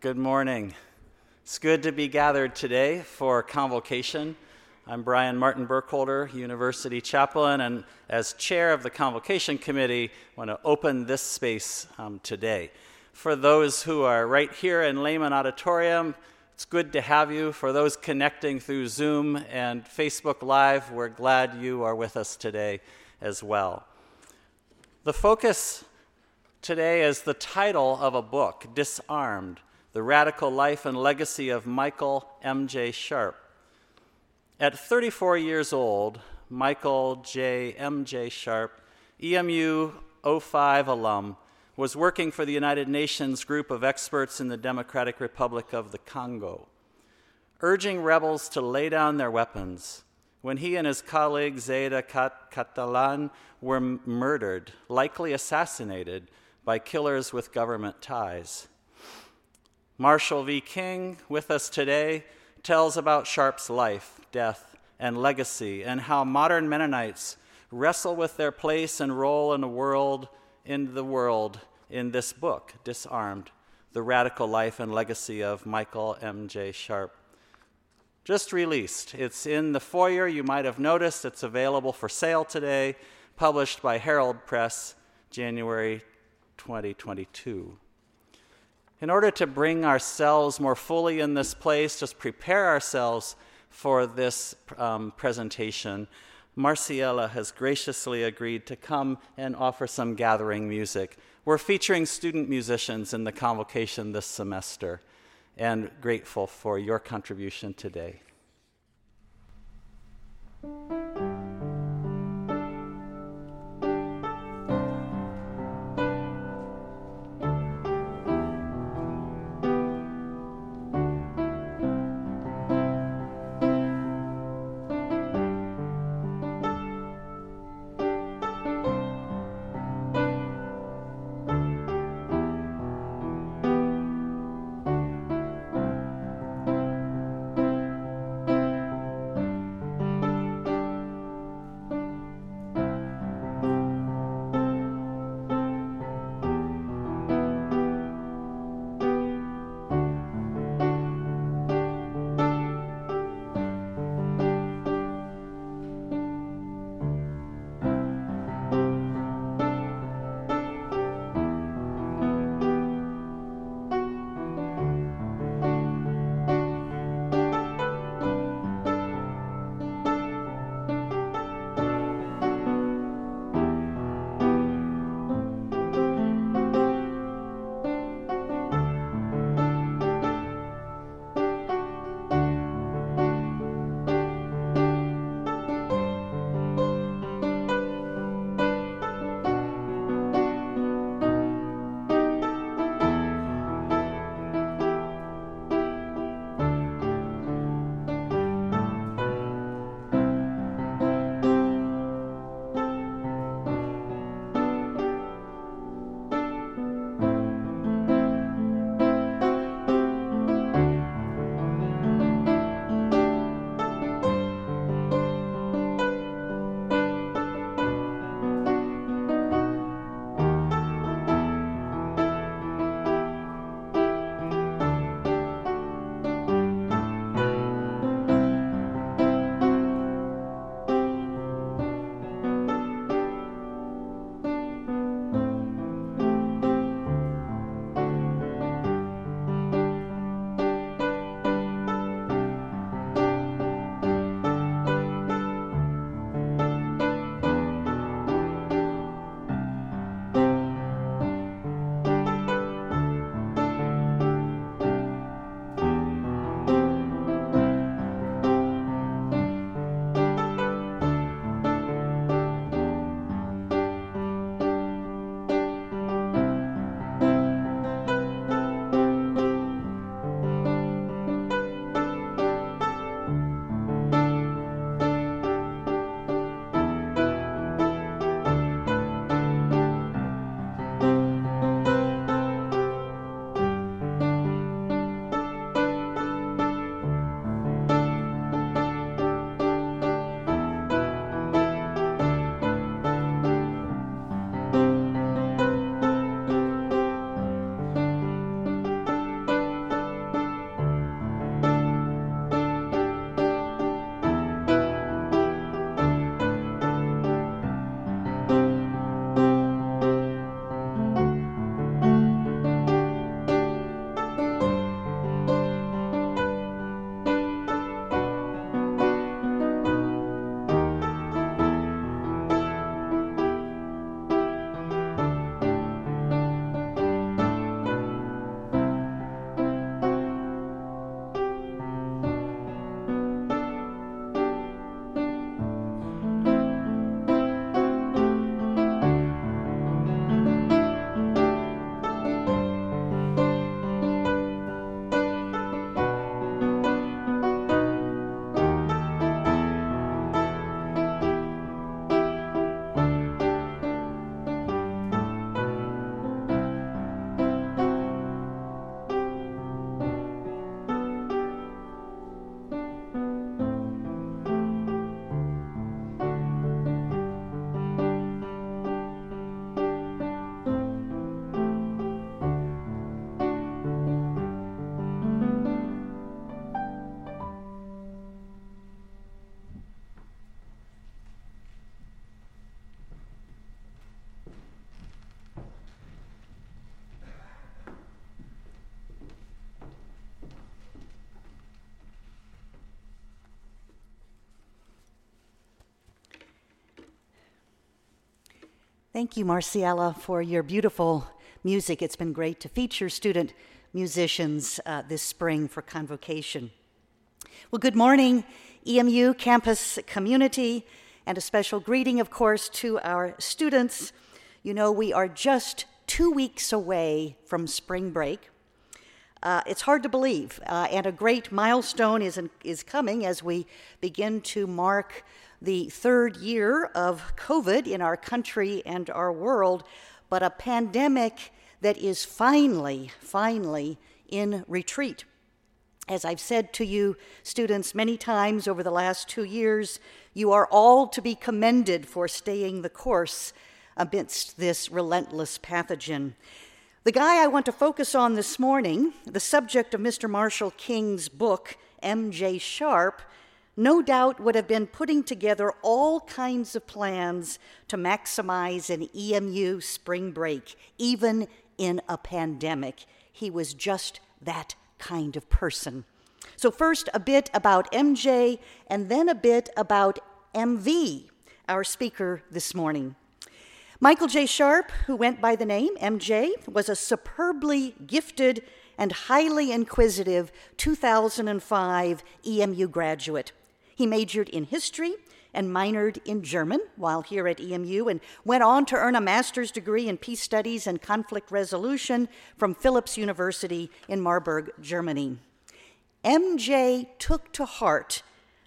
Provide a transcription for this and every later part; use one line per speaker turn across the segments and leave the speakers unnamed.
Good morning. It's good to be gathered today for convocation. I'm Brian Martin Burkholder, University chaplain, and as chair of the convocation committee, I want to open this space um, today. For those who are right here in Lehman Auditorium, it's good to have you. For those connecting through Zoom and Facebook Live, we're glad you are with us today as well. The focus today is the title of a book, Disarmed The Radical Life and Legacy of Michael M.J. Sharp. At 34 years old, Michael J. M.J. Sharp, EMU 05 alum, was working for the United Nations group of experts in the Democratic Republic of the Congo, urging rebels to lay down their weapons when he and his colleague Zaida Catalan were murdered, likely assassinated by killers with government ties. Marshall V. King, with us today, tells about Sharp's life, death, and legacy, and how modern Mennonites wrestle with their place and role in the world, in the world, in this book, Disarmed: The Radical Life and Legacy of Michael M.J. Sharp. Just released. It's in the foyer. You might have noticed it's available for sale today, published by Herald Press, January 2022. In order to bring ourselves more fully in this place, just prepare ourselves for this um, presentation, Marciela has graciously agreed to come and offer some gathering music. We're featuring student musicians in the convocation this semester and grateful for your contribution today.
Thank you, Marciella, for your beautiful music. It's been great to feature student musicians uh, this spring for convocation. Well, good morning, EMU campus community, and a special greeting, of course, to our students. You know, we are just two weeks away from spring break. Uh, it's hard to believe, uh, and a great milestone is, in, is coming as we begin to mark the third year of COVID in our country and our world, but a pandemic that is finally, finally in retreat. As I've said to you, students, many times over the last two years, you are all to be commended for staying the course amidst this relentless pathogen. The guy I want to focus on this morning, the subject of Mr. Marshall King's book, M.J. Sharp, no doubt would have been putting together all kinds of plans to maximize an EMU spring break, even in a pandemic. He was just that kind of person. So, first, a bit about MJ, and then a bit about MV, our speaker this morning. Michael J. Sharp, who went by the name MJ, was a superbly gifted and highly inquisitive 2005 EMU graduate. He majored in history and minored in German while here at EMU and went on to earn a master's degree in peace studies and conflict resolution from Philipps University in Marburg, Germany. MJ took to heart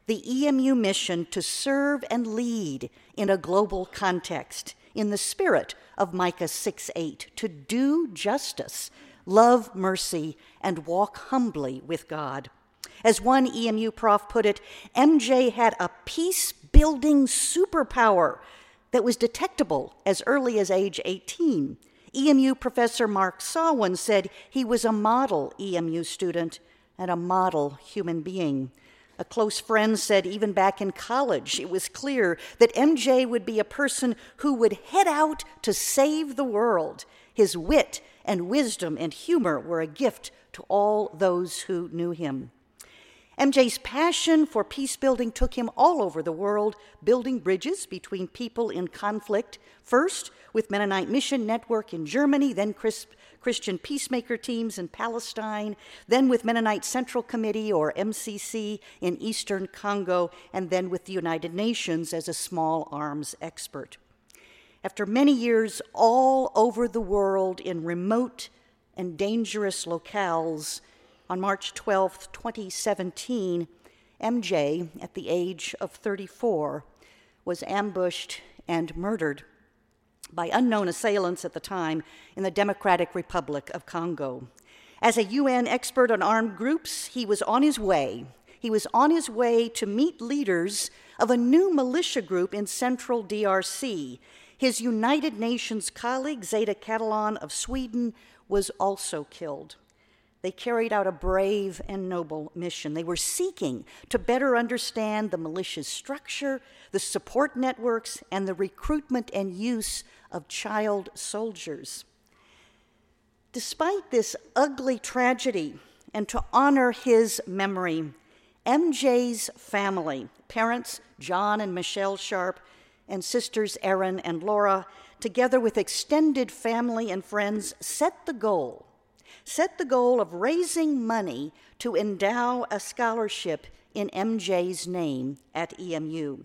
the EMU mission to serve and lead in a global context in the spirit of Micah 6:8 to do justice, love mercy and walk humbly with God. As one EMU prof put it, MJ had a peace building superpower that was detectable as early as age 18. EMU professor Mark Sawin said he was a model EMU student and a model human being. A close friend said even back in college, it was clear that MJ would be a person who would head out to save the world. His wit and wisdom and humor were a gift to all those who knew him. MJ's passion for peace building took him all over the world, building bridges between people in conflict, first with Mennonite Mission Network in Germany, then Chris, Christian peacemaker teams in Palestine, then with Mennonite Central Committee or MCC in Eastern Congo, and then with the United Nations as a small arms expert. After many years all over the world in remote and dangerous locales, on March 12, 2017, MJ, at the age of 34, was ambushed and murdered by unknown assailants at the time in the Democratic Republic of Congo. As a UN expert on armed groups, he was on his way. He was on his way to meet leaders of a new militia group in central DRC. His United Nations colleague, Zaida Catalan of Sweden, was also killed. They carried out a brave and noble mission. They were seeking to better understand the militia's structure, the support networks, and the recruitment and use of child soldiers. Despite this ugly tragedy, and to honor his memory, MJ's family, parents John and Michelle Sharp, and sisters Erin and Laura, together with extended family and friends, set the goal set the goal of raising money to endow a scholarship in MJ's name at EMU.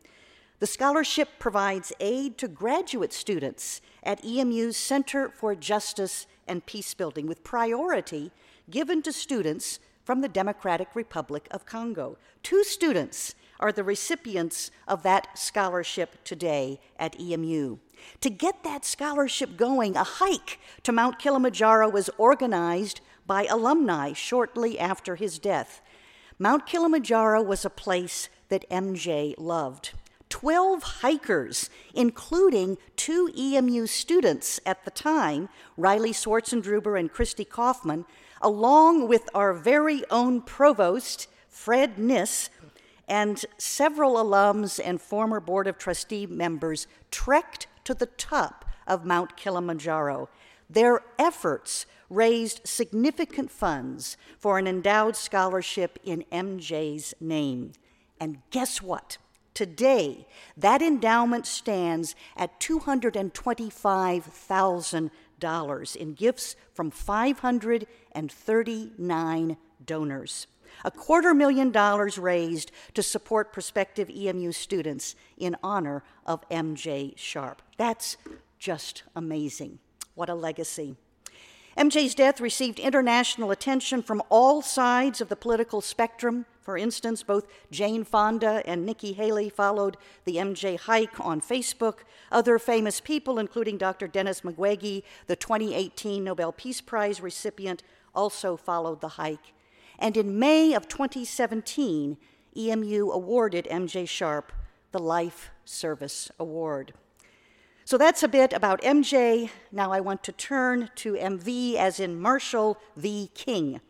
The scholarship provides aid to graduate students at EMU's Center for Justice and Peacebuilding, with priority given to students from the Democratic Republic of Congo. Two students are the recipients of that scholarship today at EMU. To get that scholarship going, a hike to Mount Kilimanjaro was organized by alumni shortly after his death. Mount Kilimanjaro was a place that MJ loved. 12 hikers, including two EMU students at the time, Riley Swartzendruber and Christy Kaufman, along with our very own provost, Fred Kniss, and several alums and former Board of Trustee members trekked to the top of Mount Kilimanjaro. Their efforts raised significant funds for an endowed scholarship in MJ's name. And guess what? Today, that endowment stands at $225,000 in gifts from 539 donors. A quarter million dollars raised to support prospective EMU students in honor of MJ Sharp. That's just amazing. What a legacy. MJ's death received international attention from all sides of the political spectrum. For instance, both Jane Fonda and Nikki Haley followed the MJ hike on Facebook. Other famous people, including Dr. Denis Mukwege, the 2018 Nobel Peace Prize recipient, also followed the hike. And in May of 2017, EMU awarded MJ Sharp the Life Service Award. So that's a bit about MJ. Now I want to turn to MV, as in Marshall V. King.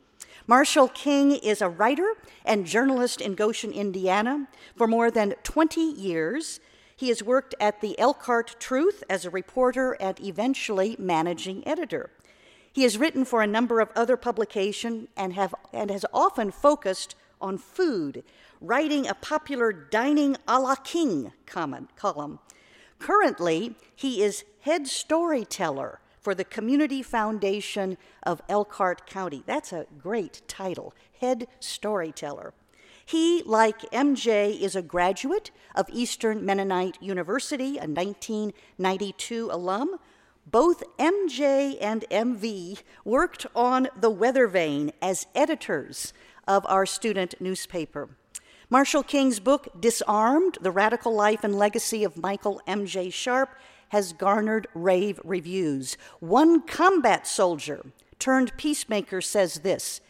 Marshall King is a writer and journalist in Goshen, Indiana. For more than 20 years, he has worked at the Elkhart Truth as a reporter and eventually managing editor. He has written for a number of other publications and, have, and has often focused on food, writing a popular Dining a la King comment, column. Currently, he is head storyteller for the Community Foundation of Elkhart County. That's a great title, head storyteller. He, like MJ, is a graduate of Eastern Mennonite University, a 1992 alum. Both MJ and MV worked on the Weather Vane as editors of our student newspaper. Marshall King's book, Disarmed The Radical Life and Legacy of Michael M.J. Sharp, has garnered rave reviews. One combat soldier turned peacemaker says this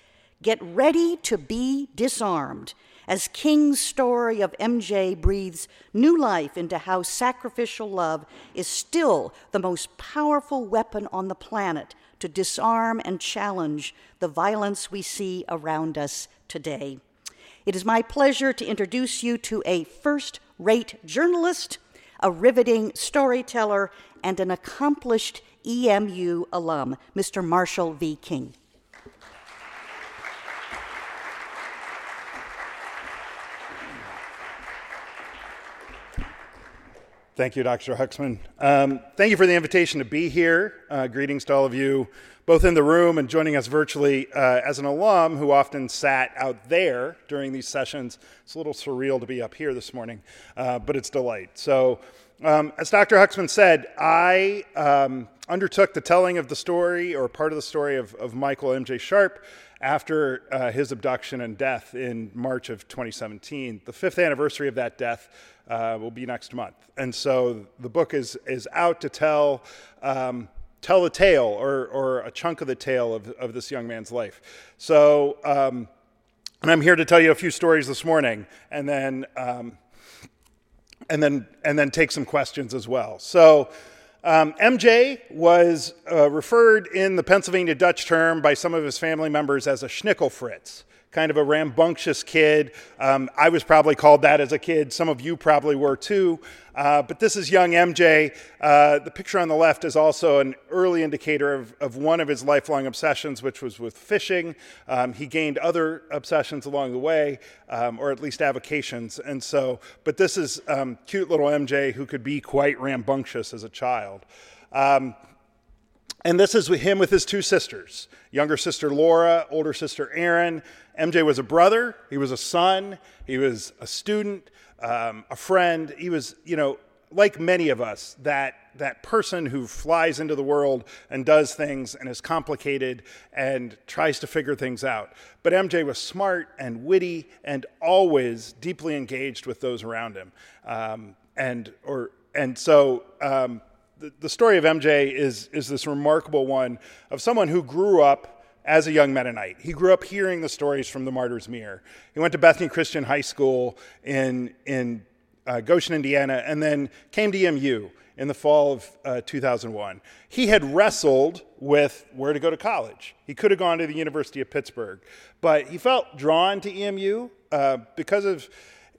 Get ready to be disarmed, as King's story of MJ breathes new life into how sacrificial love is still the most powerful weapon on the planet to disarm and challenge the violence we see around us today. It is my pleasure to introduce you to a first rate journalist, a riveting storyteller, and an accomplished EMU alum, Mr. Marshall V. King.
Thank you, Dr. Huxman. Um, thank you for the invitation to be here. Uh, greetings to all of you both in the room and joining us virtually. Uh, as an alum who often sat out there during these sessions, it's a little surreal to be up here this morning, uh, but it's delight. So, um, as Dr. Huxman said, I um, undertook the telling of the story or part of the story of, of Michael M.J. Sharp after uh, his abduction and death in March of 2017. The fifth anniversary of that death uh, will be next month. And so the book is, is out to tell um, tell a tale or, or a chunk of the tale of, of this young man's life. So, um, and I'm here to tell you a few stories this morning, and then, um, and then, and then take some questions as well. So, um, MJ was uh, referred in the Pennsylvania Dutch term by some of his family members as a schnickelfritz kind of a rambunctious kid. Um, I was probably called that as a kid. Some of you probably were too. Uh, but this is young MJ. Uh, the picture on the left is also an early indicator of, of one of his lifelong obsessions, which was with fishing. Um, he gained other obsessions along the way, um, or at least avocations. And so, but this is um, cute little MJ who could be quite rambunctious as a child. Um, and this is him with his two sisters younger sister Laura, older sister Erin. MJ was a brother, he was a son, he was a student, um, a friend. He was, you know, like many of us, that, that person who flies into the world and does things and is complicated and tries to figure things out. But MJ was smart and witty and always deeply engaged with those around him. Um, and, or, and so um, the, story of MJ is, is this remarkable one of someone who grew up as a young Mennonite. He grew up hearing the stories from the Martyr's Mirror. He went to Bethany Christian High School in, in uh, Goshen, Indiana, and then came to EMU in the fall of uh, 2001. He had wrestled with where to go to college. He could have gone to the University of Pittsburgh, but he felt drawn to EMU uh, because of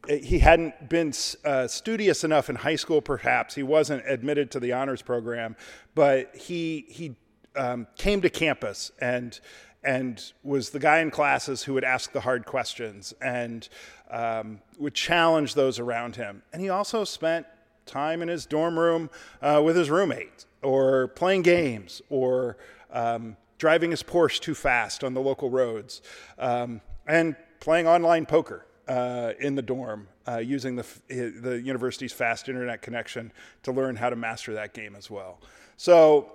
he hadn't been uh, studious enough in high school perhaps he wasn't admitted to the honors program but he he um, came to campus and and was the guy in classes who would ask the hard questions and um, would challenge those around him. And he also spent time in his dorm room uh, with his roommate or playing games or um, driving his Porsche too fast on the local roads um, and playing online poker uh, in the dorm uh, using the, the university's fast internet connection to learn how to master that game as well. So,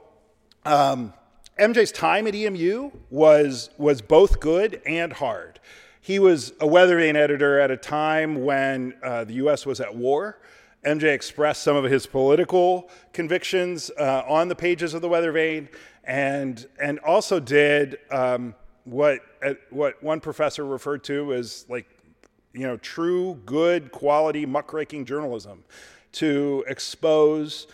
um, MJ's time at EMU was, was both good and hard. He was a weather vane editor at a time when uh, the US was at war. MJ expressed some of his political convictions uh, on the pages of the weather vane and, and also did um, what, uh, what one professor referred to as like you know, true, good, quality, muckraking journalism to expose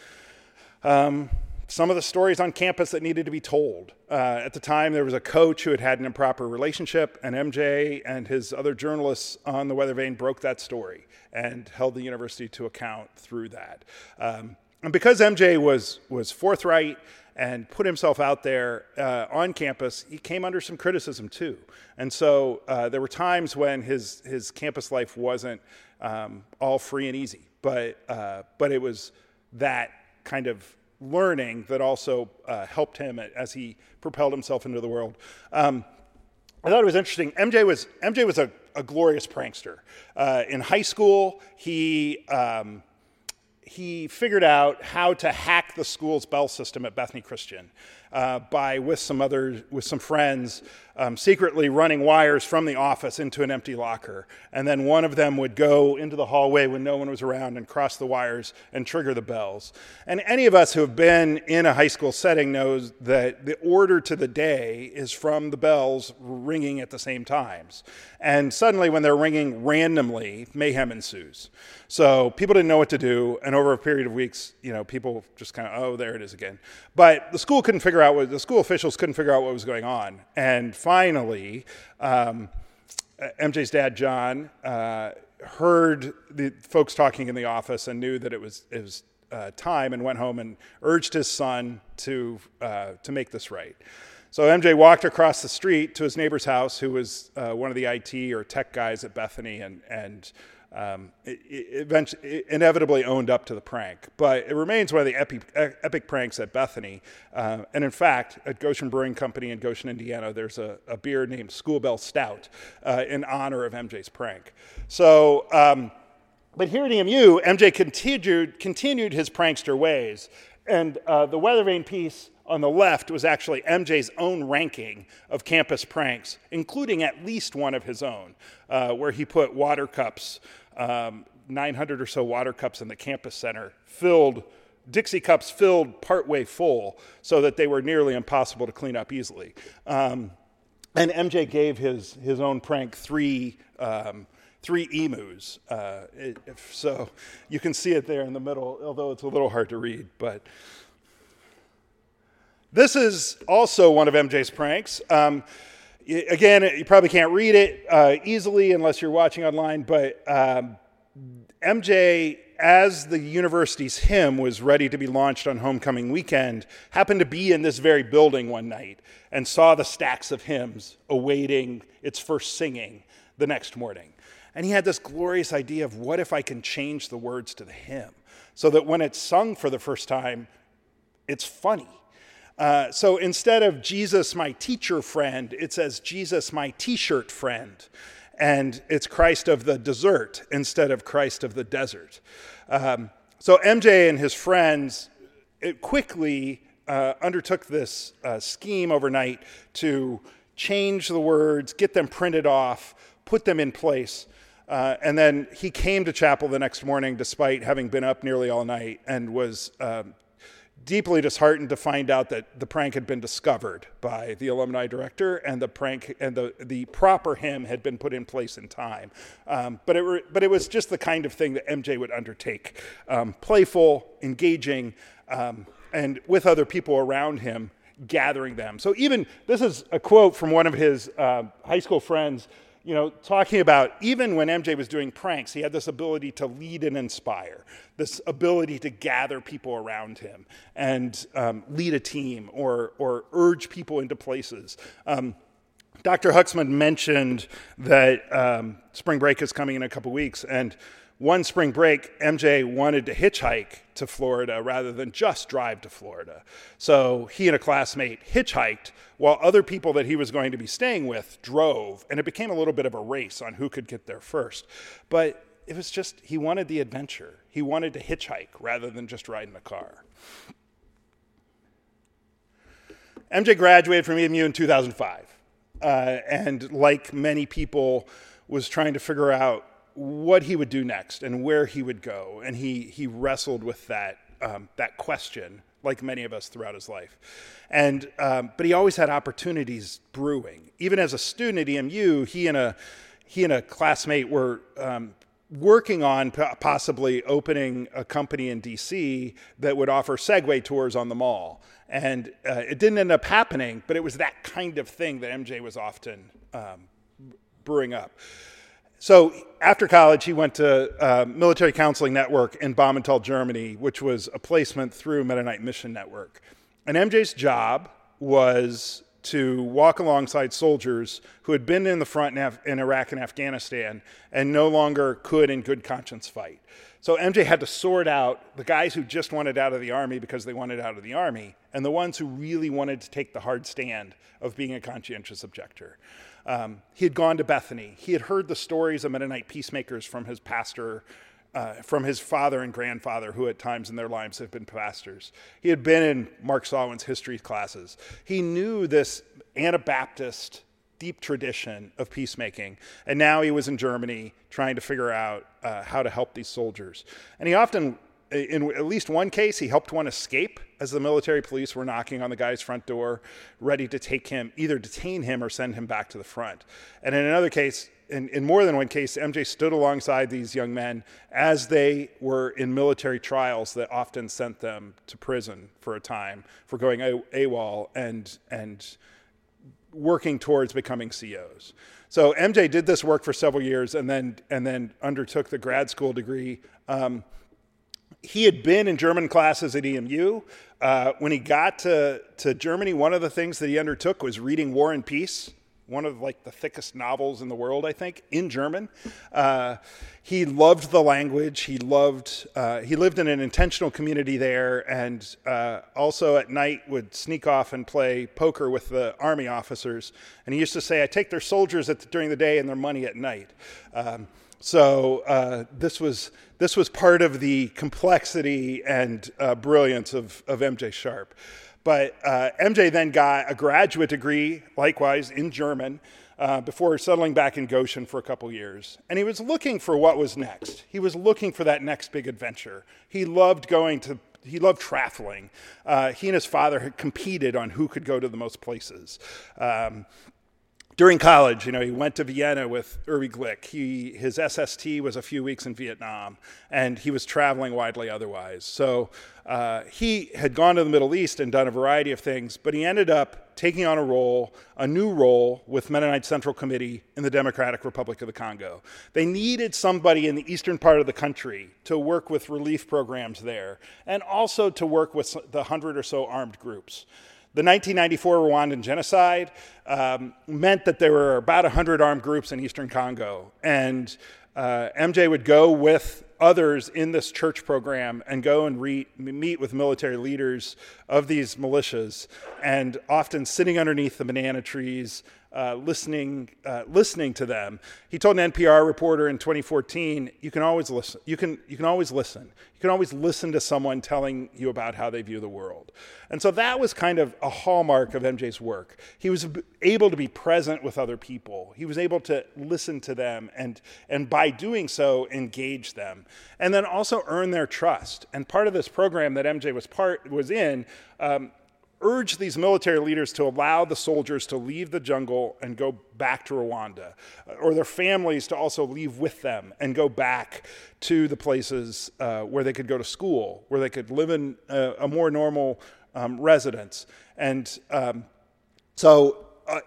um, some of the stories on campus that needed to be told. Uh, at the time, there was a coach who had had an improper relationship, and MJ and his other journalists on the Weather Vane broke that story and held the university to account through that. Um, and because MJ was was forthright and put himself out there uh, on campus, he came under some criticism too. And so uh, there were times when his, his campus life wasn't um, all free and easy, but, uh, but it was that kind of learning that also uh, helped him as he propelled himself into the world. Um, I thought it was interesting. MJ was, MJ was a, a glorious prankster. Uh, in high school, he. Um, he figured out how to hack the school's bell system at Bethany Christian uh, by, with some other, with some friends, um, secretly running wires from the office into an empty locker. And then one of them would go into the hallway when no one was around and cross the wires and trigger the bells. And any of us who have been in a high school setting knows that the order to the day is from the bells ringing at the same times. And suddenly, when they're ringing randomly, mayhem ensues. So people didn't know what to do, and over a period of weeks, you know, people just kind of, oh, there it is again. But the school couldn't figure out what the school officials couldn't figure out what was going on. And finally, um, MJ's dad, John, uh, heard the folks talking in the office and knew that it was it was uh, time, and went home and urged his son to uh, to make this right. So MJ walked across the street to his neighbor's house, who was uh, one of the IT or tech guys at Bethany, and and um, it, it eventually, inevitably owned up to the prank. But it remains one of the epic, epic pranks at Bethany. Uh, and in fact, at Goshen Brewing Company in Goshen, Indiana, there's a, a beer named School Bell Stout uh, in honor of MJ's prank. So, um, but here at EMU, MJ continued, continued his prankster ways. And uh, the weather vane piece on the left was actually MJ's own ranking of campus pranks, including at least one of his own, uh, where he put water cups, um, 900 or so water cups in the campus center, filled, Dixie cups filled partway full, so that they were nearly impossible to clean up easily. Um, and MJ gave his, his own prank three. Um, three emus. Uh, so you can see it there in the middle, although it's a little hard to read. But this is also one of MJ's pranks. Um, again, you probably can't read it uh, easily unless you're watching online, but um, MJ, as the university's hymn was ready to be launched on homecoming weekend, happened to be in this very building one night and saw the stacks of hymns awaiting its first singing the next morning. And he had this glorious idea of what if I can change the words to the hymn so that when it's sung for the first time, it's funny uh, so instead of Jesus, my teacher friend, it says Jesus, my t shirt friend. And it's Christ of the desert instead of Christ of the desert. Um, so MJ and his friends quickly uh, undertook this uh, scheme overnight to change the words, get them printed off, put them in place. Uh, and then he came to chapel the next morning despite having been up nearly all night and was um, deeply disheartened to find out that the prank had been discovered by the alumni director and the prank and the, the proper hymn had been put in place in time. Um, but, it were, but it was just the kind of thing that MJ would undertake um, playful, engaging, um, and with other people around him, gathering them. So, even this is a quote from one of his uh, high school friends you know, talking about even when MJ was doing pranks, he had this ability to lead and inspire, this ability to gather people around him and um, lead a team or, or urge people into places. Um, Dr. Huxman mentioned that um, spring break is coming in a couple weeks, and one spring break, MJ wanted to hitchhike to Florida rather than just drive to Florida. So he and a classmate hitchhiked while other people that he was going to be staying with drove, and it became a little bit of a race on who could get there first. But it was just, he wanted the adventure. He wanted to hitchhike rather than just ride in a car. MJ graduated from EMU in 2005, uh, and like many people, was trying to figure out what he would do next and where he would go, and he he wrestled with that um, that question, like many of us throughout his life. And um, but he always had opportunities brewing. Even as a student at EMU, he and a he and a classmate were um, working on possibly opening a company in DC that would offer Segway tours on the mall. And uh, it didn't end up happening, but it was that kind of thing that MJ was often um, brewing up. So after college, he went to uh, Military Counseling Network in Bammental, Germany, which was a placement through Mennonite Mission Network. And MJ's job was to walk alongside soldiers who had been in the front in, Af- in, Iraq and Afghanistan and no longer could, in good conscience, fight. So MJ had to sort out the guys who just wanted out of the army because they wanted out of the army and the ones who really wanted to take the hard stand of being a conscientious objector. Um, he had gone to Bethany. He had heard the stories of Mennonite peacemakers from his pastor uh, from his father and grandfather, who at times in their lives have been pastors. He had been in Mark Sawin's history classes. He knew this Anabaptist deep tradition of peacemaking. And now he was in Germany trying to figure out uh, how to help these soldiers. And he often, in at least one case, he helped one escape as the military police were knocking on the guy's front door, ready to take him, either detain him or send him back to the front. And in another case, in, in more than one case, MJ stood alongside these young men as they were in military trials that often sent them to prison for a time for going AWOL and, and working towards becoming COs. So MJ did this work for several years and then, and then undertook the grad school degree. Um, he had been in German classes at EMU. Uh, when he got to, to Germany, one of the things that he undertook was reading War and Peace one of like the thickest novels in the world, I think, in German. Uh, he loved the language. He loved. Uh, he lived in an intentional community there, and uh, also at night would sneak off and play poker with the army officers. And he used to say, "I take their soldiers the, during the day and their money at night." Um, so uh, this was this was part of the complexity and uh, brilliance of, of MJ Sharp. But uh, MJ then got a graduate degree, likewise in German, uh, before settling back in Goshen for a couple years. And he was looking for what was next. He was looking for that next big adventure. He loved going to he loved traveling. Uh, he and his father had competed on who could go to the most places. Um, during college, you know, he went to Vienna with Uri Glick. He, his SST was a few weeks in Vietnam, and he was traveling widely otherwise. So uh, he had gone to the Middle East and done a variety of things, but he ended up taking on a role, a new role with Mennonite Central Committee in the Democratic Republic of the Congo. They needed somebody in the eastern part of the country to work with relief programs there, and also to work with the hundred or so armed groups. The 1994 Rwandan genocide um, meant that there were about 100 armed groups in eastern Congo. And uh, MJ would go with others in this church program and go and re- meet with military leaders of these militias, and often sitting underneath the banana trees, uh, listening, uh, listening to them. He told an NPR reporter in 2014, "You can always listen. You can, you can always listen. You can always listen to someone telling you about how they view the world." And so that was kind of a hallmark of MJ's work. He was able to be present with other people. He was able to listen to them, and and by doing so, engage them, and then also earn their trust. And part of this program that MJ was part was in. Um, urged these military leaders to allow the soldiers to leave the jungle and go back to Rwanda, uh, or their families to also leave with them and go back to the places uh, where they could go to school, where they could live in a, a more normal um, residence. And um, so, uh,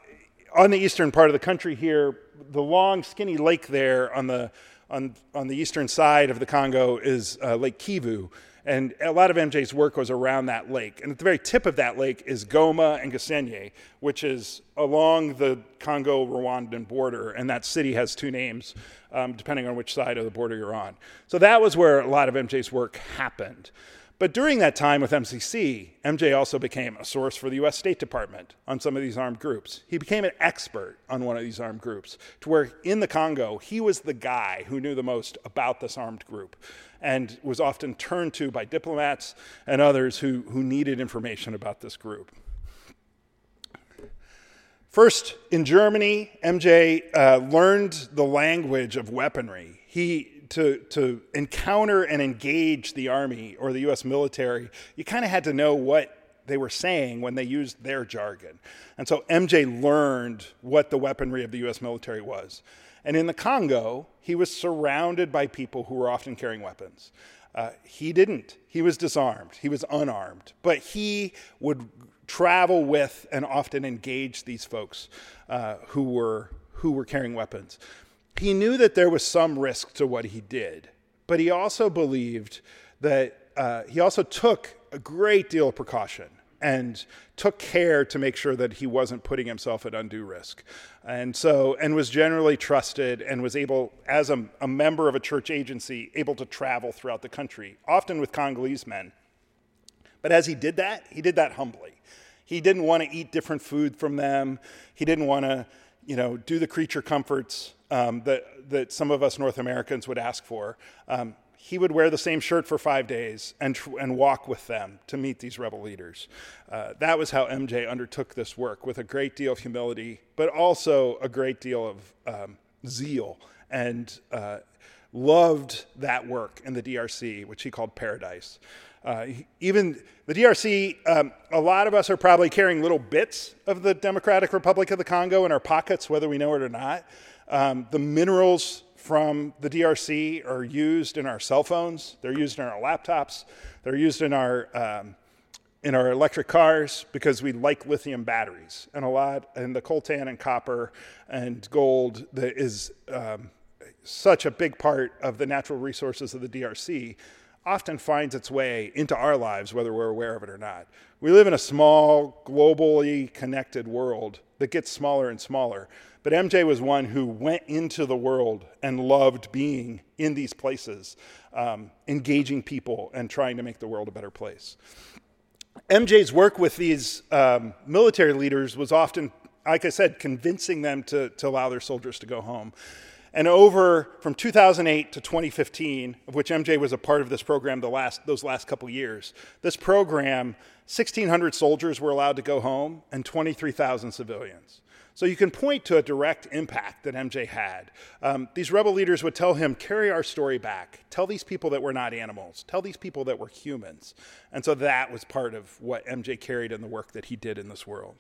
on the eastern part of the country here, the long, skinny lake there on the on, on the eastern side of the Congo is uh, Lake Kivu. And a lot of MJ's work was around that lake. And at the very tip of that lake is Goma and Gisenyi, which is along the Congo Rwandan border. And that city has two names, um, depending on which side of the border you're on. So that was where a lot of MJ's work happened. But during that time with MCC, MJ also became a source for the US State Department on some of these armed groups. He became an expert on one of these armed groups, to where in the Congo, he was the guy who knew the most about this armed group and was often turned to by diplomats and others who, who needed information about this group. First, in Germany, MJ uh, learned the language of weaponry. He to, to encounter and engage the Army or the US military, you kind of had to know what they were saying when they used their jargon. And so MJ learned what the weaponry of the US military was. And in the Congo, he was surrounded by people who were often carrying weapons. Uh, he didn't. He was disarmed. He was unarmed. But he would travel with and often engage these folks uh, who were who were carrying weapons. He knew that there was some risk to what he did, but he also believed that uh, he also took a great deal of precaution and took care to make sure that he wasn't putting himself at undue risk. And so, and was generally trusted and was able, as a, a member of a church agency, able to travel throughout the country, often with Congolese men. But as he did that, he did that humbly. He didn't want to eat different food from them. He didn't want to, you know, do the creature comforts um, that, that some of us North Americans would ask for. Um, he would wear the same shirt for five days and, and walk with them to meet these rebel leaders. Uh, that was how MJ undertook this work with a great deal of humility, but also a great deal of um, zeal and uh, loved that work in the DRC, which he called paradise. Uh, even the DRC, um, a lot of us are probably carrying little bits of the Democratic Republic of the Congo in our pockets, whether we know it or not. Um, the minerals from the DRC are used in our cell phones. They're used in our laptops. They're used in our um, in our electric cars because we like lithium batteries and a lot and the coltan and copper and gold that is um, such a big part of the natural resources of the DRC often finds its way into our lives whether we're aware of it or not. We live in a small globally connected world that gets smaller and smaller. But MJ was one who went into the world and loved being in these places, um, engaging people and trying to make the world a better place. MJ's work with these um, military leaders was often, like I said, convincing them to, to allow their soldiers to go home. And over from 2008 to 2015, of which MJ was a part of this program the last, those last couple years, this program, 1,600 soldiers were allowed to go home and 23,000 civilians. So you can point to a direct impact that MJ had. Um, these rebel leaders would tell him, carry our story back. Tell these people that we're not animals. Tell these people that we're humans. And so that was part of what MJ carried in the work that he did in this world.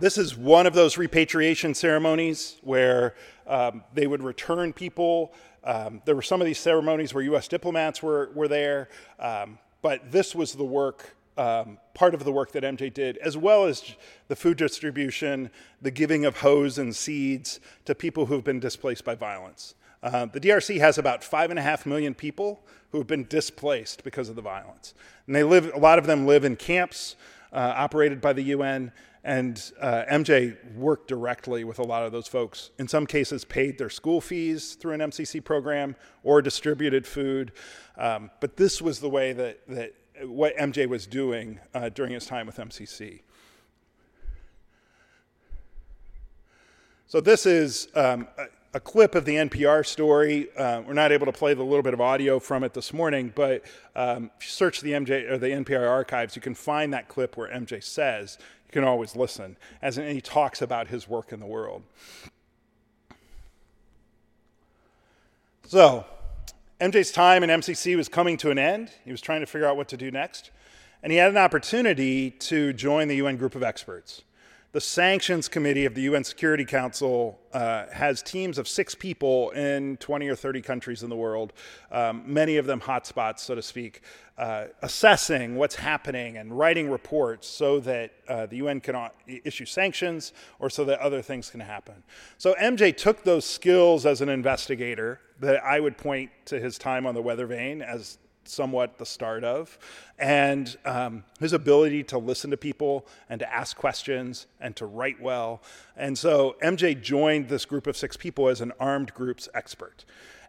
This is one of those repatriation ceremonies where um, they would return people. Um, there were some of these ceremonies where U.S. diplomats were, were there, um, but this was the work um, part of the work that MJ did, as well as the food distribution, the giving of hose and seeds to people who have been displaced by violence. Uh, the DRC has about five and a half million people who have been displaced because of the violence, and they live. A lot of them live in camps uh, operated by the UN. And uh, MJ worked directly with a lot of those folks. In some cases, paid their school fees through an MCC program or distributed food. Um, but this was the way that, that what MJ was doing uh, during his time with MCC. So this is um, a, a, clip of the NPR story. Uh, we're not able to play the little bit of audio from it this morning, but um, if you search the MJ or the NPR archives, you can find that clip where MJ says can always listen, as in, he talks about his work in the world. So MJ's time in MCC was coming to an end. He was trying to figure out what to do next. And he had an opportunity to join the UN group of experts. The Sanctions Committee of the UN Security Council uh, has teams of six people in 20 or 30 countries in the world, um, many of them hotspots, so to speak, uh, assessing what's happening and writing reports so that uh, the UN can issue sanctions or so that other things can happen. So MJ took those skills as an investigator that I would point to his time on the Weathervane as somewhat the start of, and um, his ability to listen to people and to ask questions and to write well. And so MJ joined this group of six people as an armed groups expert.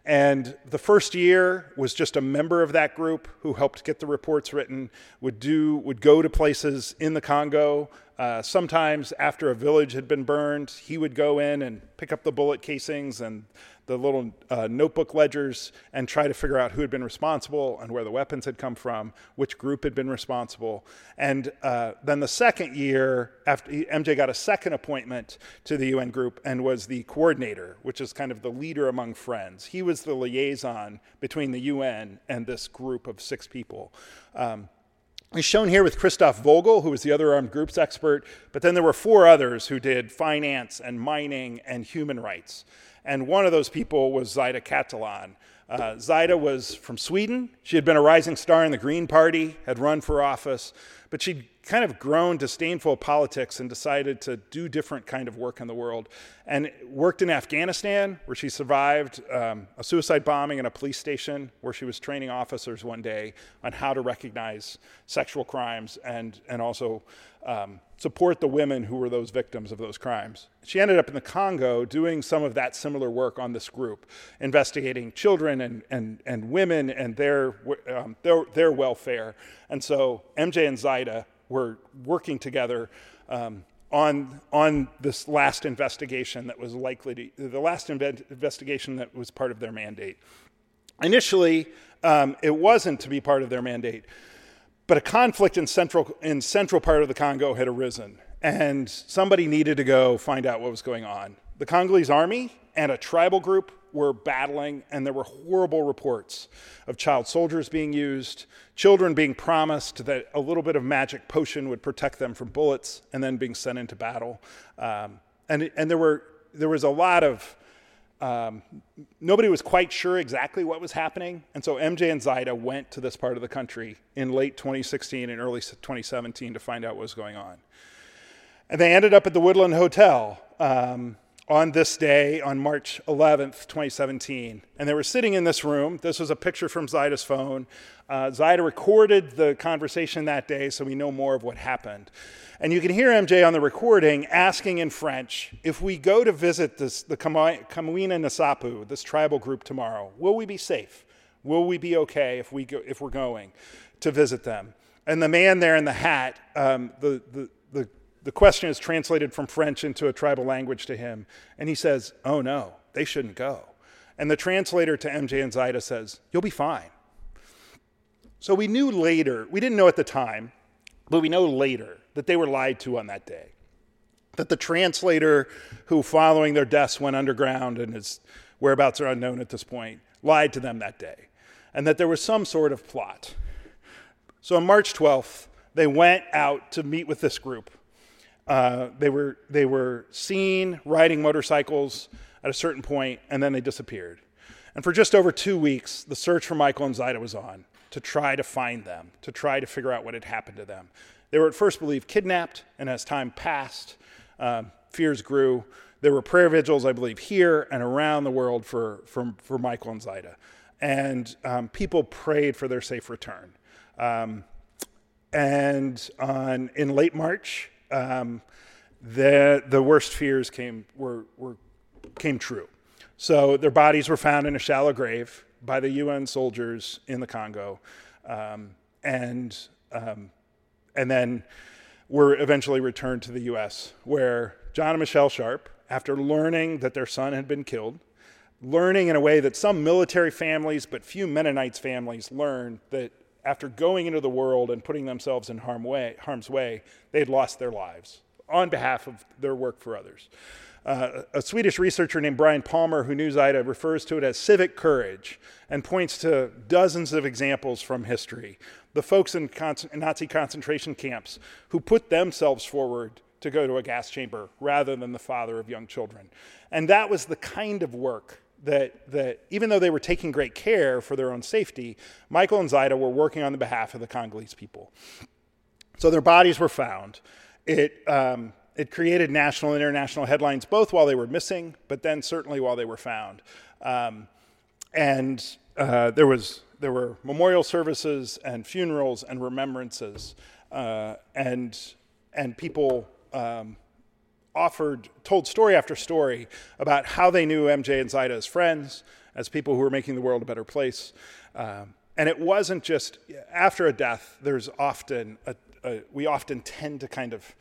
And the first year was just a member of that group who helped get the reports written, would do would go to places in the Congo. Uh, sometimes after a village had been burned, he would go in and pick up the bullet casings and the little uh, notebook ledgers and try to figure out who had been responsible and where the weapons had come from, which group had been responsible. And uh, then the second year, after MJ got a second appointment to the UN group and was the coordinator, which is kind of the leader among friends. He was the liaison between the UN and this group of six people. Um, He's shown here with Christoph Vogel, who was the other armed groups expert, but then there were four others who did finance and mining and human rights. And one of those people was Zaida Catalan. Uh, Zaida was from Sweden. She had been a rising star in the Green Party, had run for office, but she'd kind of grown disdainful of politics and decided to do different kind of work in the world and worked in afghanistan where she survived um, a suicide bombing in a police station where she was training officers one day on how to recognize sexual crimes and, and also um, support the women who were those victims of those crimes. She ended up in the congo doing some of that similar work on this group investigating children and, and, and women and their, um, their, their welfare. And so mj and zaida were working together um, on, on this last investigation that was likely to, the last inve- investigation that was part of their mandate. Initially, um, it wasn't to be part of their mandate, but a conflict in central, in central part of the Congo had arisen, and somebody needed to go find out what was going on. The Congolese army and a tribal group were battling, and there were horrible reports of child soldiers being used, children being promised that a little bit of magic potion would protect them from bullets, and then being sent into battle. Um, and, and there, were, there was a lot of, um, nobody was quite sure exactly what was happening. And so MJ and Zaida went to this part of the country in late 2016 and early 2017 to find out what was going on. And they ended up at the Woodland Hotel. Um, on this day, on March 11th, 2017. And they were sitting in this room. This was a picture from Zaida's phone. Uh, recorded the conversation that day, so we know more of what happened. And you can hear MJ on the recording asking in French if we go to visit this, the Kamwina Nsapu, this tribal group tomorrow, will we be safe? Will we be okay if, we go, if we're going to visit them? And the man there in the hat, um, the, the, the question is translated from French into a tribal language to him, and he says, Oh no, they shouldn't go. And the translator to MJ and Zaida says, You'll be fine. So we knew later, we didn't know at the time, but we know later that they were lied to on that day. That the translator, who following their deaths went underground and his whereabouts are unknown at this point, lied to them that day. And that there was some sort of plot. So on March 12th, they went out to meet with this group uh, they, were, they were seen riding motorcycles at a certain point, and then they disappeared. And for just over two weeks, the search for Michael and Zaida was on to try to find them, to try to figure out what had happened to them. They were at first believed kidnapped, and as time passed, um, fears grew. There were prayer vigils, I believe, here and around the world for, for, for Michael and Zaida. And um, people prayed for their safe return. Um, and on, in late March, um, the, the worst fears came, were, were, came true. So their bodies were found in a shallow grave by the UN soldiers in the Congo. Um, and, um, and then were eventually returned to the US, where John and Michelle Sharp, after learning that their son had been killed, learning in a way that some military families, but few Mennonites families learned that after going into the world and putting themselves in harm way, harm's way, they had lost their lives on behalf of their work for others. Uh, a Swedish researcher named Brian Palmer, who knew Zaida, refers to it as civic courage and points to dozens of examples from history. The folks in, con- in Nazi concentration camps who put themselves forward to go to a gas chamber rather than the father of young children. And that was the kind of work that, that even though they were taking great care for their own safety, Michael and Zaida were working on the behalf of the Congolese people. So their bodies were found. It, um, it created national and international headlines both while they were missing, but then certainly while they were found. Um, and uh, there was there were memorial services and funerals and remembrances, uh, and and people um, offered told story after story about how they knew MJ and Zaida as friends, as people who were making the world a better place. Um, and it wasn't just after a death. There's often a, a, we often tend to kind of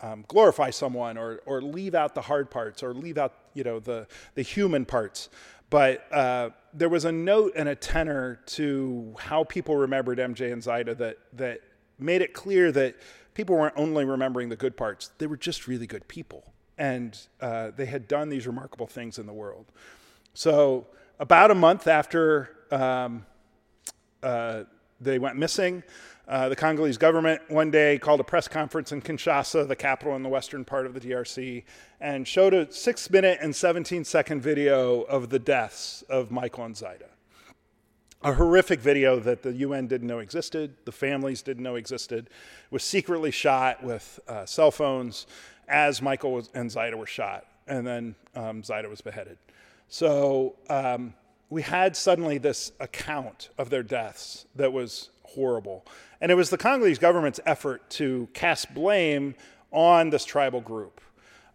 um, glorify someone or or leave out the hard parts or leave out you know the the human parts. But uh, there was a note and a tenor to how people remembered MJ and Zaida that that made it clear that people weren't only remembering the good parts; they were just really good people, and uh, they had done these remarkable things in the world. So about a month after um, uh, they went missing. Uh, the Congolese government one day called a press conference in Kinshasa, the capital in the western part of the DRC, and showed a six minute and 17 second video of the deaths of Michael and Zaida. A horrific video that the UN didn't know existed, the families didn't know existed, was secretly shot with uh, cell phones as Michael was, and Zaida were shot, and then um, Zaida was beheaded. So um, we had suddenly this account of their deaths that was horrible. And it was the Congolese government's effort to cast blame on this tribal group.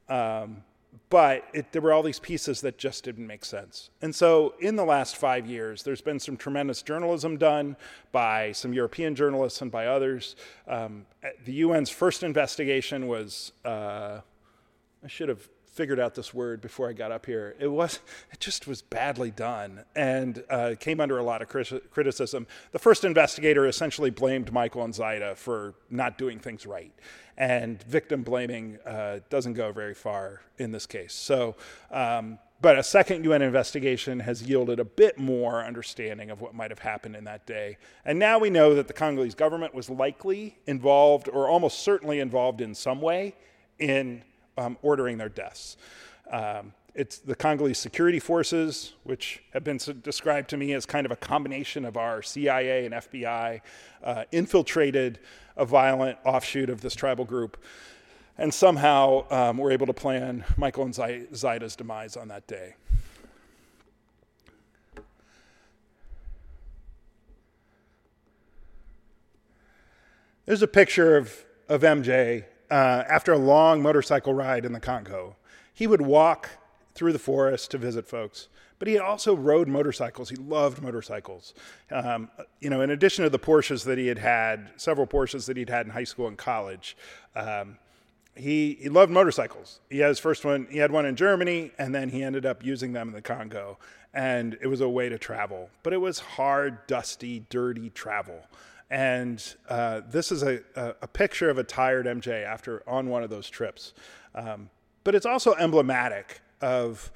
Um, but it, there were all these pieces that just didn't make sense. And so, in the last five years, there's been some tremendous journalism done by some European journalists and by others. Um, the UN's first investigation was, uh, I should have figured out this word before I got up here. It was, it just was badly done and uh, came under a lot of criticism. The first investigator essentially blamed Michael and Zaida for not doing things right, and victim blaming uh, doesn't go very far in this case. So. Um, but a second UN investigation has yielded a bit more understanding of what might have happened in that day. And now we know that the Congolese government was likely involved, or almost certainly involved in some way, in um, ordering their deaths. Um, it's the Congolese security forces, which have been described to me as kind of a combination of our CIA and FBI, uh, infiltrated a violent offshoot of this tribal group, and somehow um, were able to plan Michael and Zaida's demise on that day. There's a picture of, of MJ uh, after a long motorcycle ride in the Congo. He would walk through the forest to visit folks, but he also rode motorcycles. He loved motorcycles. Um, you know, in addition to the Porsches that he had had, several Porsches that he'd had in high school and college, um, he, he loved motorcycles. He had his first one, he had one in Germany, and then he ended up using them in the Congo. And it was a way to travel. But it was hard, dusty, dirty travel. And uh, this is a, a, picture of a tired MJ after on one of those trips. Um, but it's also emblematic of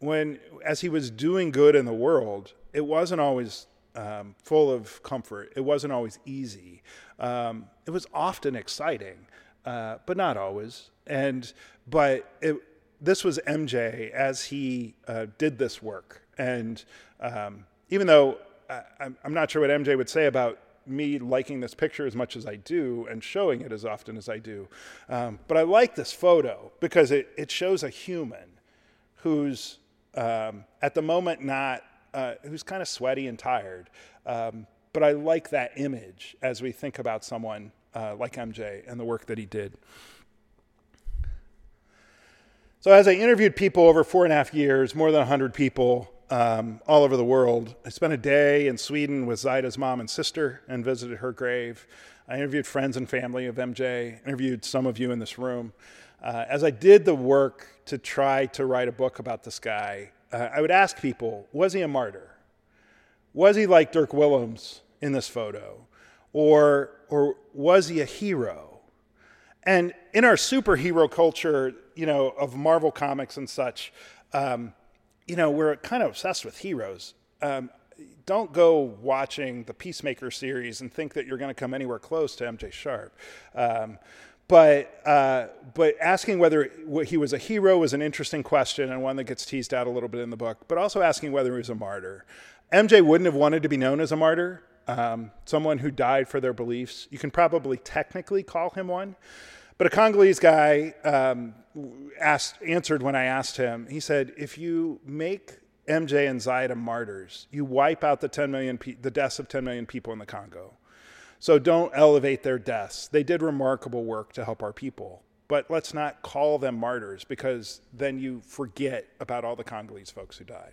when, as he was doing good in the world, it wasn't always um, full of comfort. It wasn't always easy. Um, it was often exciting, uh, but not always. And but it, this was MJ as he uh, did this work. And um, even though I, I'm not sure what MJ would say about me liking this picture as much as I do and showing it as often as I do. Um, but I like this photo because it, it shows a human who's um, at the moment not, uh, who's kind of sweaty and tired. Um, but I like that image as we think about someone uh, like MJ and the work that he did. So, as I interviewed people over four and a half years, more than 100 people, um, all over the world. I spent a day in Sweden with Zaida's mom and sister and visited her grave. I interviewed friends and family of MJ, interviewed some of you in this room. Uh, as I did the work to try to write a book about this guy, uh, I would ask people was he a martyr? Was he like Dirk Willems in this photo? Or, or was he a hero? And in our superhero culture, you know, of Marvel comics and such, um, you know, we're kind of obsessed with heroes. Um, don't go watching the Peacemaker series and think that you're going to come anywhere close to MJ Sharp. Um, but uh, but asking whether he was a hero is an interesting question and one that gets teased out a little bit in the book. But also asking whether he was a martyr. MJ wouldn't have wanted to be known as a martyr, um, someone who died for their beliefs. You can probably technically call him one. But a Congolese guy um, asked, answered when I asked him. He said, "If you make MJ and Zaida martyrs. You wipe out the 10 million pe- the deaths of 10 million people in the Congo. So don't elevate their deaths. They did remarkable work to help our people. But let's not call them martyrs because then you forget about all the Congolese folks who died.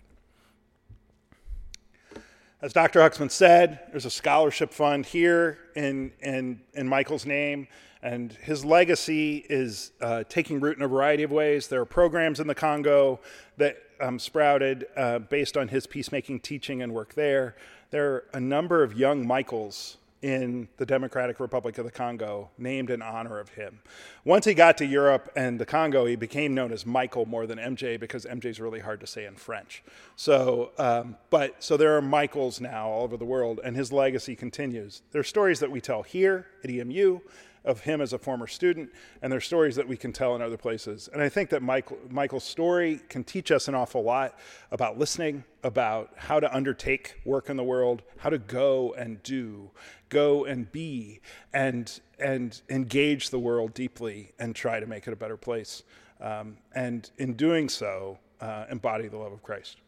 As Dr. Huxman said, there's a scholarship fund here in, in, in Michael's name, and his legacy is uh, taking root in a variety of ways. There are programs in the Congo that um, sprouted uh, based on his peacemaking teaching and work there. There are a number of young Michaels in the Democratic Republic of the Congo, named in honor of him. Once he got to Europe and the Congo, he became known as Michael more than MJ because MJ is really hard to say in French. So, um, but so there are Michaels now all over the world, and his legacy continues. There are stories that we tell here at EMU of him as a former student, and there's stories that we can tell in other places. And I think that Michael, Michael's story can teach us an awful lot about listening, about how to undertake work in the world, how to go and do, go and be, and and engage the world deeply and try to make it a better place. Um, and in doing so, uh, embody the love of Christ.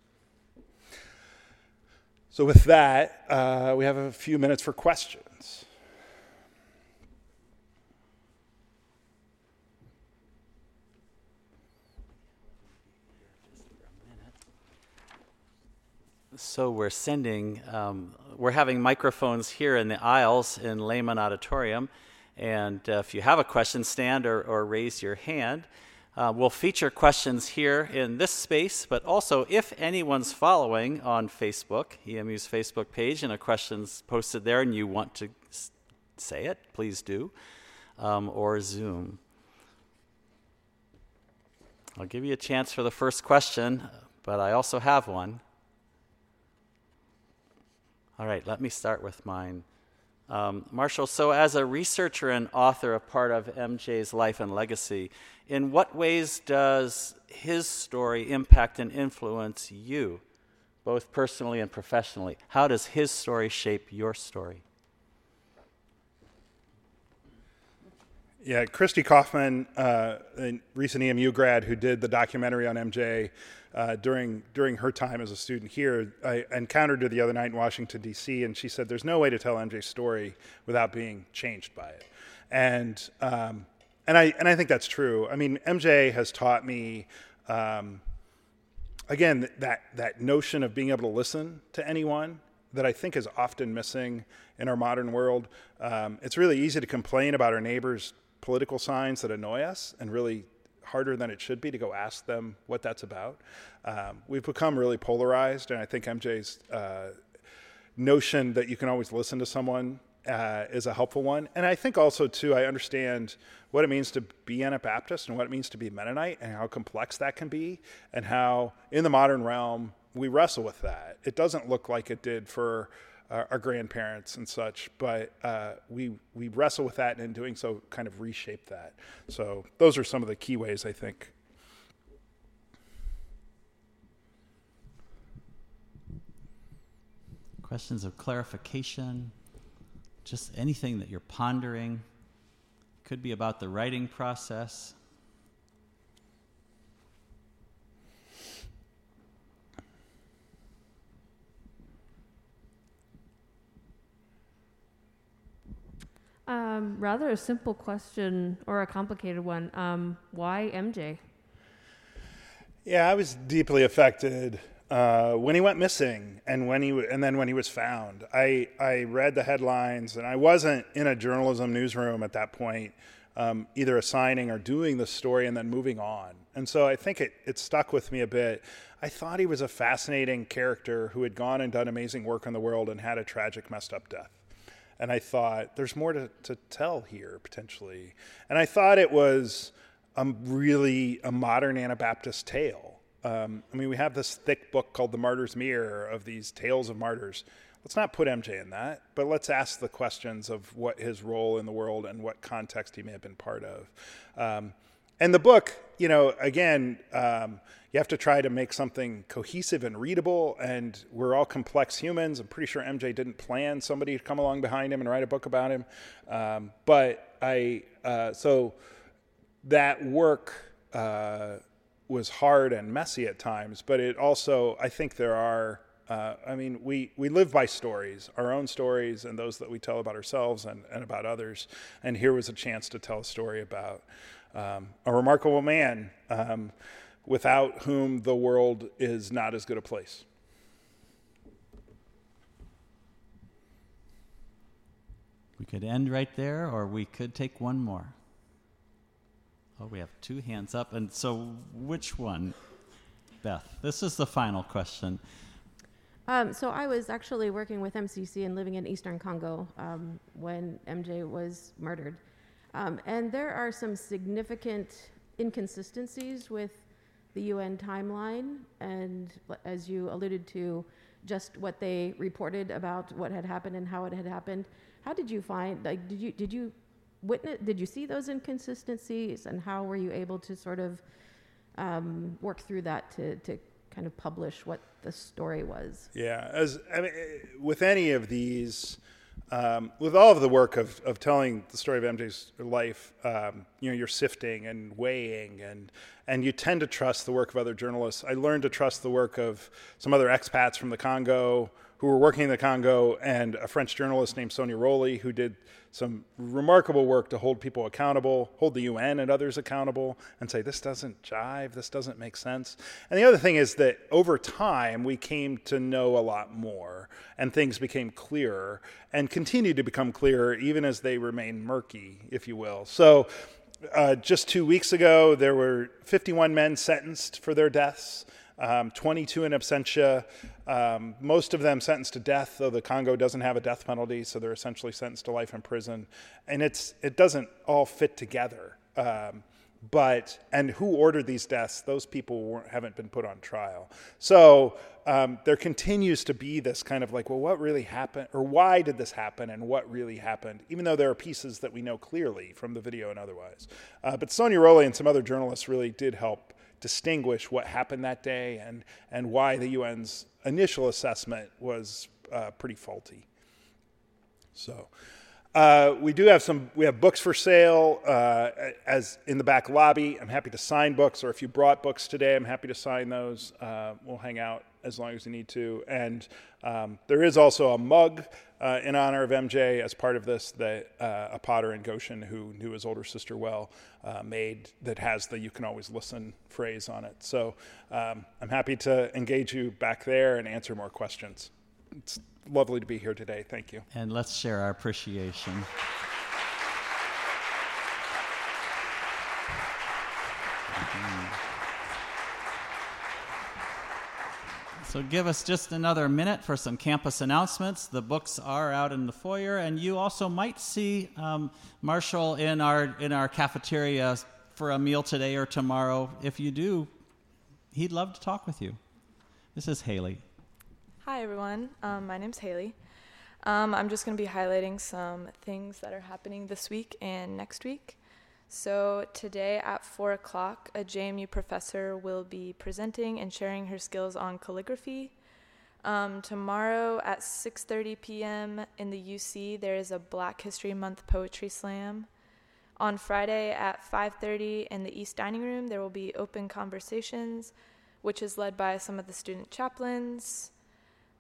So, with that, uh, we have a few minutes for questions.
So we're sending, um, we're having microphones here in the aisles in Lehman Auditorium. And uh, if you have a question, stand or, or raise your hand. Uh, we'll feature questions here in this space, but also if anyone's following on Facebook, EMU's Facebook page, and a question's posted there and you want to say it, please do, um, or Zoom. I'll give you a chance for the first question, but I also have one. All right, let me start with mine. Um, Marshall, so as a researcher and author, a part of MJ's life and legacy, in what ways does his story impact and influence you, both personally and professionally? How does his story shape your story?
Yeah, Christy Kaufman, uh, a recent EMU grad who did the documentary on MJ, uh, during during her time as a student here. I encountered her the other night in Washington D.C. and she said, "There's no way to tell MJ's story without being changed by it," and um, and I and I think that's true. I mean, MJ has taught me. Um, again, that that notion of being able to listen to anyone that I think is often missing in our modern world. Um, it's really easy to complain about our neighbors' political signs that annoy us and really harder than it should be to go ask them what that's about. Um, we've become really polarized, and I think MJ's uh, notion that you can always listen to someone uh, is a helpful one. And I think also, too, I understand what it means to be Anabaptist and what it means to be Mennonite and how complex that can be, and how in the modern realm we wrestle with that. It doesn't look like it did for our grandparents and such, but uh, we we wrestle with that and in doing so kind of reshape that. So those are some of the key ways I think.
Questions of clarification, just anything that you're pondering. Could be about the writing process.
Um, rather a simple question or a complicated one. Um, why MJ?
Yeah, I was deeply affected uh, when he went missing and when he w- and then when he was found. I I read the headlines and I wasn't in a journalism newsroom at that point, um, either assigning or doing the story and then moving on. And so I think it it stuck with me a bit. I thought he was a fascinating character who had gone and done amazing work in the world and had a tragic, messed up death and I thought there's more to, to tell here potentially. And I thought it was a really a modern Anabaptist tale. Um, I mean, we have this thick book called The Martyr's Mirror of these tales of martyrs. Let's not put MJ in that, but let's ask the questions of what his role in the world and what context he may have been part of. Um, and the book, you know, again, um, you have to try to make something cohesive and readable. And we're all complex humans. I'm pretty sure MJ didn't plan somebody to come along behind him and write a book about him. Um, but I, uh, so that work uh, was hard and messy at times, but it also, I think there are, uh, I mean, we, we live by stories, our own stories and those that we tell about ourselves and, and about others. And here was a chance to tell a story about um, a remarkable man um, without whom the world is not as good a place.
We could end right there, or we could take one more. Oh, we have two hands up. And so, which one? Beth, this is the final question.
Um, so I was actually working with MCC and living in Eastern Congo um, when MJ was murdered. Um, and there are some significant inconsistencies with the UN timeline, and as you alluded to, just what they reported about what had happened and how it had happened. How did you find? Like, did you did you witness? Did you see those inconsistencies, and how were you able to sort of um, work through that to to kind of publish what the story was?
Yeah, as I mean, with any of these. Um, with all of the work of, of telling the story of MJ's life, um, you know, you're sifting and weighing, and and you tend to trust the work of other journalists. I learned to trust the work of some other expats from the Congo, who were working in the Congo, and a French journalist named Sonia Rolley, who did some remarkable work to hold people accountable, hold the UN and others accountable, and say, this doesn't jive, this doesn't make sense. And the other thing is that over time, we came to know a lot more, and things became clearer, and continue to become clearer even as they remain murky, if you will. So, uh, just two weeks ago, there were 51 men sentenced for their deaths um, 22 in absentia, um, most of them sentenced to death, though the Congo doesn't have a death penalty, so they're essentially sentenced to life in prison. And it's, it doesn't all fit together. Um, but, and who ordered these deaths? Those people haven't been put on trial. So um, there continues to be this kind of like, well, what really happened? Or why did this happen? And what really happened? Even though there are pieces that we know clearly from the video and otherwise. Uh, but Sonia Rolley and some other journalists really did help distinguish what happened that day and, and why the UN's initial assessment was uh, pretty faulty. So, uh, we do have some. We have books for sale uh, as in the back lobby. I'm happy to sign books, or if you brought books today, I'm happy to sign those. Uh, we'll hang out as long as you need to. And um, there is also a mug uh, in honor of MJ as part of this that uh, a potter in Goshen who knew his older sister well uh, made that has the "you can always listen" phrase on it. So um, I'm happy to engage you back there and answer more questions. It's lovely to be here today. Thank you.
And let's share our appreciation. So, give us just another minute for some campus announcements. The books are out in the foyer, and you also might see um, Marshall in our in our cafeteria for a meal today or tomorrow. If you do, he'd love to talk with you. This is Haley.
Hi, everyone. Um, my name's Haley. Um, I'm just going to be highlighting some things that are happening this week and next week. So, today at 4 o'clock, a JMU professor will be presenting and sharing her skills on calligraphy. Um, tomorrow at 6:30 p.m. in the UC, there is a Black History Month poetry slam. On Friday at 5:30 in the East Dining Room, there will be open conversations, which is led by some of the student chaplains.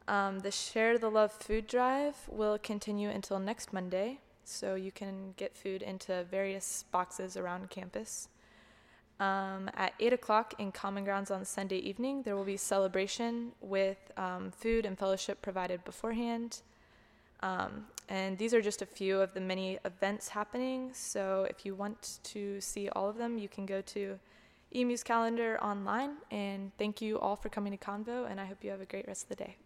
Um, the Share the Love food drive will continue until next Monday, so you can get food into various boxes around campus. Um, at 8 o'clock in Common Grounds on Sunday evening, there will be celebration with um, food and fellowship provided beforehand. Um, and these are just a few of the many events happening. So if you want to see all of them, you can go to EMU's calendar online. And thank you all for coming to Convo, and I hope you have a great rest of the day.